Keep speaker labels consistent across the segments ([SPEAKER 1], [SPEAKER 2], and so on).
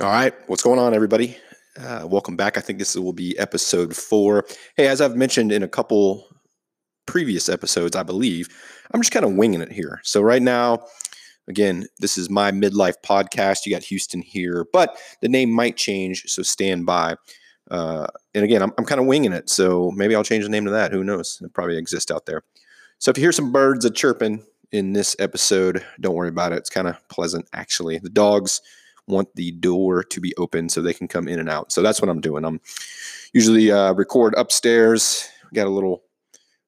[SPEAKER 1] All right, what's going on, everybody? Uh, welcome back. I think this will be episode four. Hey, as I've mentioned in a couple previous episodes, I believe, I'm just kind of winging it here. So, right now, again, this is my midlife podcast. You got Houston here, but the name might change, so stand by. Uh, and again, I'm, I'm kind of winging it, so maybe I'll change the name to that. Who knows? It probably exists out there. So, if you hear some birds a chirping in this episode, don't worry about it. It's kind of pleasant, actually. The dogs want the door to be open so they can come in and out. So that's what I'm doing. I'm usually uh, record upstairs. We got a little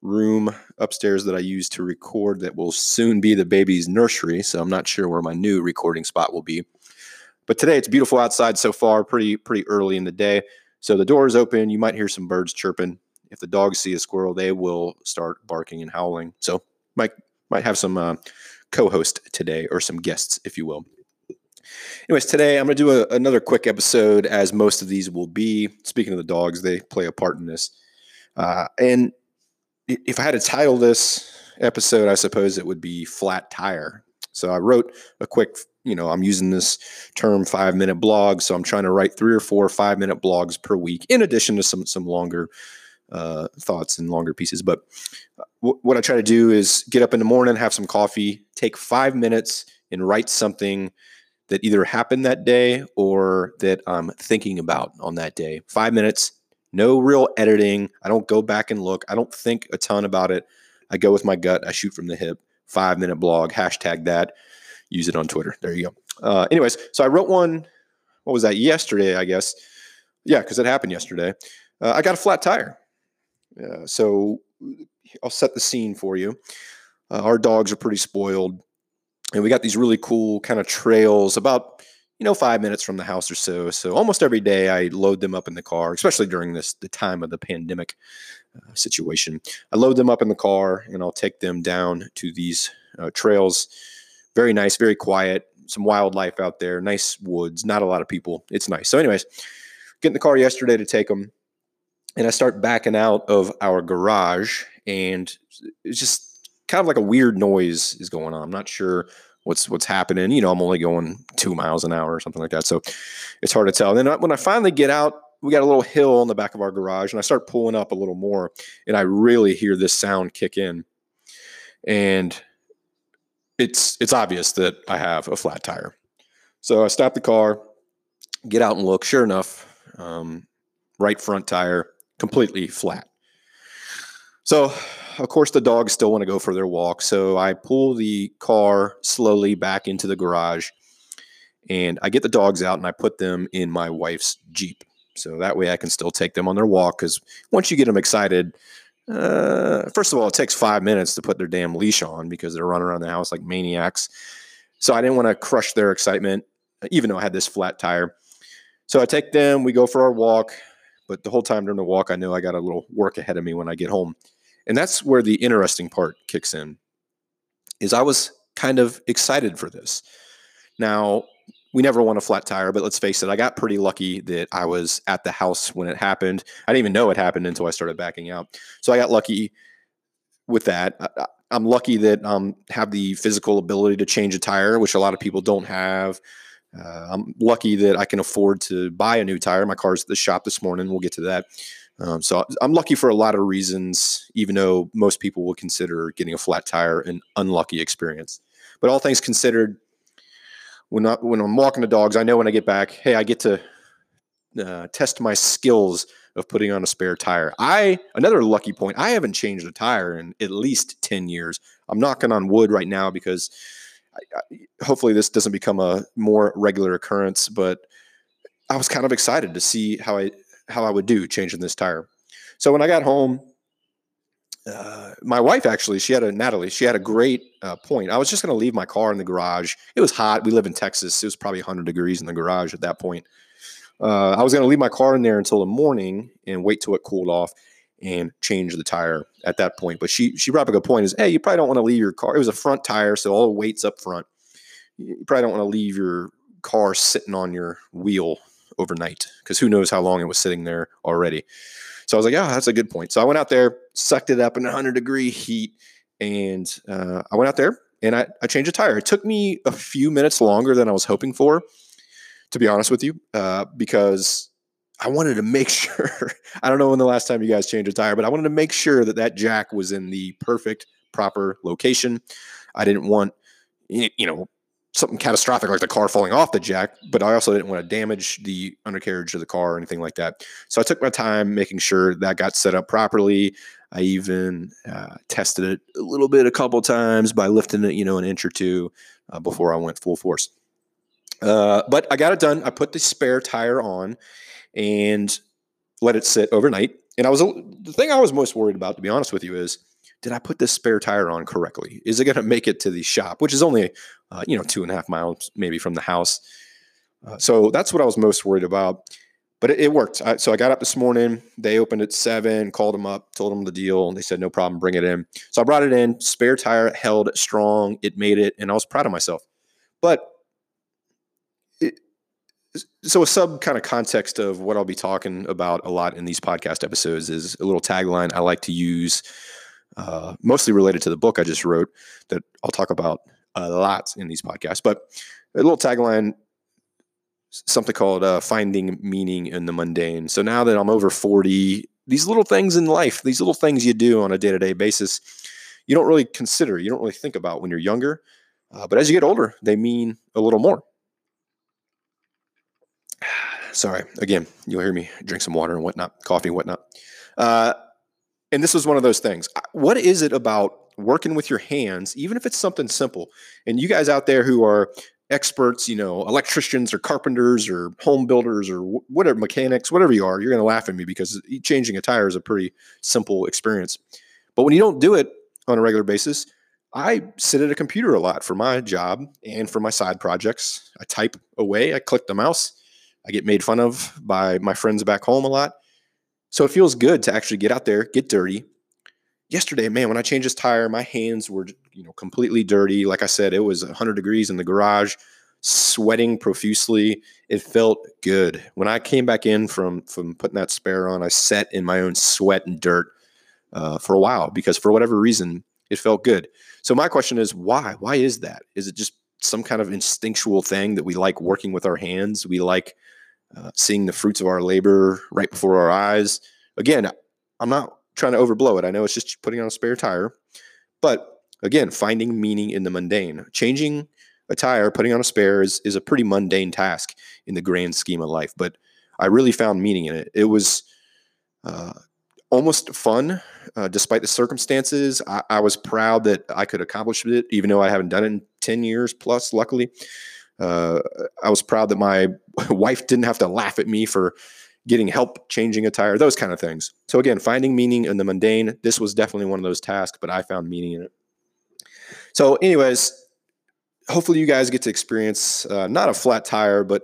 [SPEAKER 1] room upstairs that I use to record that will soon be the baby's nursery. So I'm not sure where my new recording spot will be. But today it's beautiful outside so far, pretty pretty early in the day. So the door is open. You might hear some birds chirping. If the dogs see a squirrel, they will start barking and howling. So might might have some uh, co-host today or some guests, if you will. Anyways, today I'm going to do a, another quick episode, as most of these will be. Speaking of the dogs, they play a part in this. Uh, and if I had to title this episode, I suppose it would be Flat Tire. So I wrote a quick, you know, I'm using this term five minute blog. So I'm trying to write three or four five minute blogs per week, in addition to some, some longer uh, thoughts and longer pieces. But uh, w- what I try to do is get up in the morning, have some coffee, take five minutes and write something that either happened that day or that I'm thinking about on that day. Five minutes, no real editing. I don't go back and look. I don't think a ton about it. I go with my gut. I shoot from the hip. Five minute blog, hashtag that. Use it on Twitter. There you go. Uh, anyways, so I wrote one. What was that? Yesterday, I guess. Yeah, because it happened yesterday. Uh, I got a flat tire. Uh, so I'll set the scene for you. Uh, our dogs are pretty spoiled and we got these really cool kind of trails about you know five minutes from the house or so. So almost every day i load them up in the car especially during this the time of the pandemic uh, situation. I load them up in the car and i'll take them down to these uh, trails. Very nice very quiet some wildlife out there nice woods not a lot of people. It's nice. So anyways get in the car yesterday to take them and i start backing out of our garage and it's just kind of like a weird noise is going on. I'm not sure what's what's happening. You know, I'm only going two miles an hour or something like that, so it's hard to tell. And then when I finally get out, we got a little hill on the back of our garage, and I start pulling up a little more, and I really hear this sound kick in, and it's it's obvious that I have a flat tire. So I stop the car, get out and look. Sure enough, um, right front tire completely flat. So of course, the dogs still want to go for their walk. So I pull the car slowly back into the garage and I get the dogs out and I put them in my wife's Jeep. So that way I can still take them on their walk. Because once you get them excited, uh, first of all, it takes five minutes to put their damn leash on because they're running around the house like maniacs. So I didn't want to crush their excitement, even though I had this flat tire. So I take them, we go for our walk. But the whole time during the walk, I know I got a little work ahead of me when I get home. And that's where the interesting part kicks in. Is I was kind of excited for this. Now, we never won a flat tire, but let's face it, I got pretty lucky that I was at the house when it happened. I didn't even know it happened until I started backing out. So I got lucky with that. I, am lucky that um have the physical ability to change a tire, which a lot of people don't have. Uh, I'm lucky that I can afford to buy a new tire. My car's at the shop this morning. We'll get to that. Um, so I'm lucky for a lot of reasons, even though most people would consider getting a flat tire an unlucky experience. But all things considered, when I, when I'm walking the dogs, I know when I get back, hey, I get to uh, test my skills of putting on a spare tire. I another lucky point. I haven't changed a tire in at least ten years. I'm knocking on wood right now because I, I, hopefully this doesn't become a more regular occurrence. But I was kind of excited to see how I how I would do changing this tire. So when I got home, uh, my wife actually, she had a Natalie, she had a great uh, point. I was just going to leave my car in the garage. It was hot. We live in Texas. It was probably 100 degrees in the garage at that point. Uh, I was going to leave my car in there until the morning and wait till it cooled off and change the tire at that point. But she she brought up a good point: is hey, you probably don't want to leave your car. It was a front tire, so all the weight's up front. You probably don't want to leave your car sitting on your wheel overnight because who knows how long it was sitting there already. So I was like, yeah, that's a good point. So I went out there, sucked it up in 100 degree heat, and uh, I went out there and I, I changed a tire. It took me a few minutes longer than I was hoping for to be honest with you, uh, because I wanted to make sure. I don't know when the last time you guys changed a tire, but I wanted to make sure that that jack was in the perfect, proper location. I didn't want, you know, something catastrophic like the car falling off the jack, but I also didn't want to damage the undercarriage of the car or anything like that. So I took my time making sure that got set up properly. I even uh, tested it a little bit a couple times by lifting it, you know, an inch or two uh, before I went full force. Uh, but I got it done. I put the spare tire on and let it sit overnight. And I was the thing I was most worried about, to be honest with you, is did I put this spare tire on correctly? Is it going to make it to the shop, which is only uh, you know two and a half miles maybe from the house? Uh, so that's what I was most worried about. But it, it worked. I, so I got up this morning. They opened at seven. Called them up, told them the deal, and they said no problem, bring it in. So I brought it in. Spare tire held strong. It made it, and I was proud of myself. But so a sub kind of context of what I'll be talking about a lot in these podcast episodes is a little tagline I like to use, uh, mostly related to the book I just wrote that I'll talk about a lot in these podcasts. But a little tagline, something called uh, "Finding Meaning in the Mundane." So now that I'm over forty, these little things in life, these little things you do on a day to day basis, you don't really consider, you don't really think about when you're younger. Uh, but as you get older, they mean a little more. Sorry, again, you'll hear me drink some water and whatnot, coffee and whatnot. Uh, and this was one of those things. What is it about working with your hands, even if it's something simple? And you guys out there who are experts, you know, electricians or carpenters or home builders or whatever, mechanics, whatever you are, you're going to laugh at me because changing a tire is a pretty simple experience. But when you don't do it on a regular basis, I sit at a computer a lot for my job and for my side projects. I type away, I click the mouse, I get made fun of by my friends back home a lot. So it feels good to actually get out there, get dirty. Yesterday, man, when I changed this tire, my hands were, you know, completely dirty. Like I said, it was 100 degrees in the garage, sweating profusely. It felt good. When I came back in from from putting that spare on, I sat in my own sweat and dirt uh, for a while because for whatever reason, it felt good. So my question is, why? Why is that? Is it just some kind of instinctual thing that we like working with our hands? We like uh, seeing the fruits of our labor right before our eyes. Again, I'm not trying to overblow it. I know it's just putting on a spare tire, but again, finding meaning in the mundane. Changing a tire, putting on a spare is, is a pretty mundane task in the grand scheme of life, but I really found meaning in it. It was uh, almost fun, uh, despite the circumstances. I, I, was proud that I could accomplish it, even though I haven't done it in 10 years plus, luckily. Uh, I was proud that my wife didn't have to laugh at me for getting help changing a tire, those kind of things. So, again, finding meaning in the mundane. This was definitely one of those tasks, but I found meaning in it. So, anyways, hopefully you guys get to experience uh, not a flat tire, but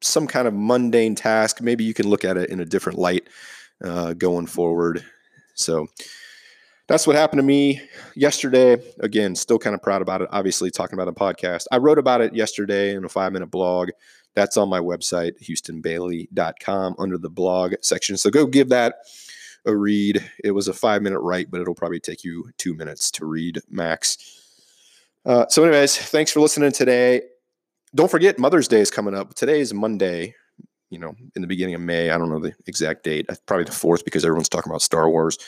[SPEAKER 1] some kind of mundane task. Maybe you can look at it in a different light uh, going forward. So, that's what happened to me yesterday. Again, still kind of proud about it. Obviously, talking about a podcast. I wrote about it yesterday in a five minute blog. That's on my website, houstonbailey.com, under the blog section. So go give that a read. It was a five minute write, but it'll probably take you two minutes to read max. Uh, so, anyways, thanks for listening today. Don't forget, Mother's Day is coming up. Today is Monday, you know, in the beginning of May. I don't know the exact date. Probably the fourth because everyone's talking about Star Wars.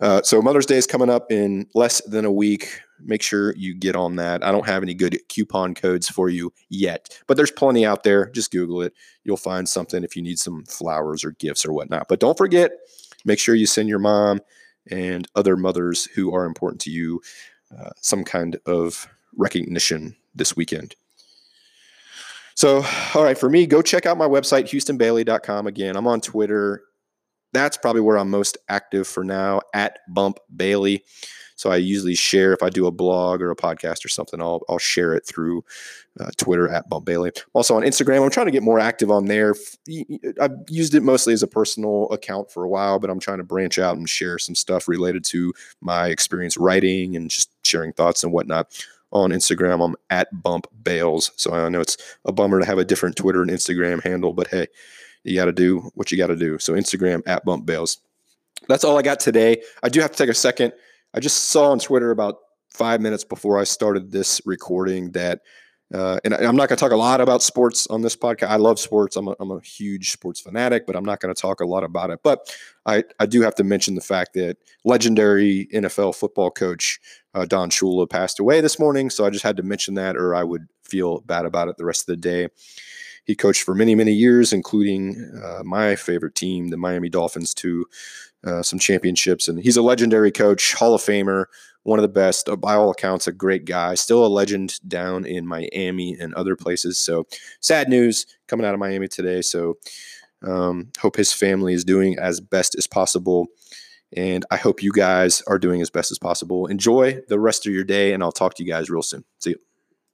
[SPEAKER 1] Uh, so Mother's Day is coming up in less than a week. Make sure you get on that. I don't have any good coupon codes for you yet, but there's plenty out there. Just Google it. You'll find something if you need some flowers or gifts or whatnot. But don't forget, make sure you send your mom and other mothers who are important to you uh, some kind of recognition this weekend. So, all right, for me, go check out my website, houstonbailey.com. Again, I'm on Twitter that's probably where I'm most active for now at Bump Bailey. So I usually share if I do a blog or a podcast or something, I'll, I'll share it through uh, Twitter at Bump Bailey. Also on Instagram, I'm trying to get more active on there. I've used it mostly as a personal account for a while, but I'm trying to branch out and share some stuff related to my experience writing and just sharing thoughts and whatnot. On Instagram, I'm at Bump Bales. So I know it's a bummer to have a different Twitter and Instagram handle, but hey, you got to do what you got to do. So Instagram at Bump Bales. That's all I got today. I do have to take a second. I just saw on Twitter about five minutes before I started this recording that Uh, and I, am not going to talk a lot about sports on this podcast. I love sports. I'm a, I'm a huge sports fanatic, but I'm not going to talk a lot about it. But I, I do have to mention the fact that legendary NFL football coach uh, Don Shula passed away this morning. So I just had to mention that, or I would feel bad about it the rest of the day. He coached for many, many years, including uh, my favorite team, the Miami Dolphins, to uh, some championships. And he's a legendary coach, Hall of Famer, one of the best, uh, by all accounts, a great guy, still a legend down in Miami and other places. So sad news coming out of Miami today. So um, hope his family is doing as best as possible. And I hope you guys are doing as best as possible. Enjoy the rest of your day, and I'll talk to you guys real soon. See you.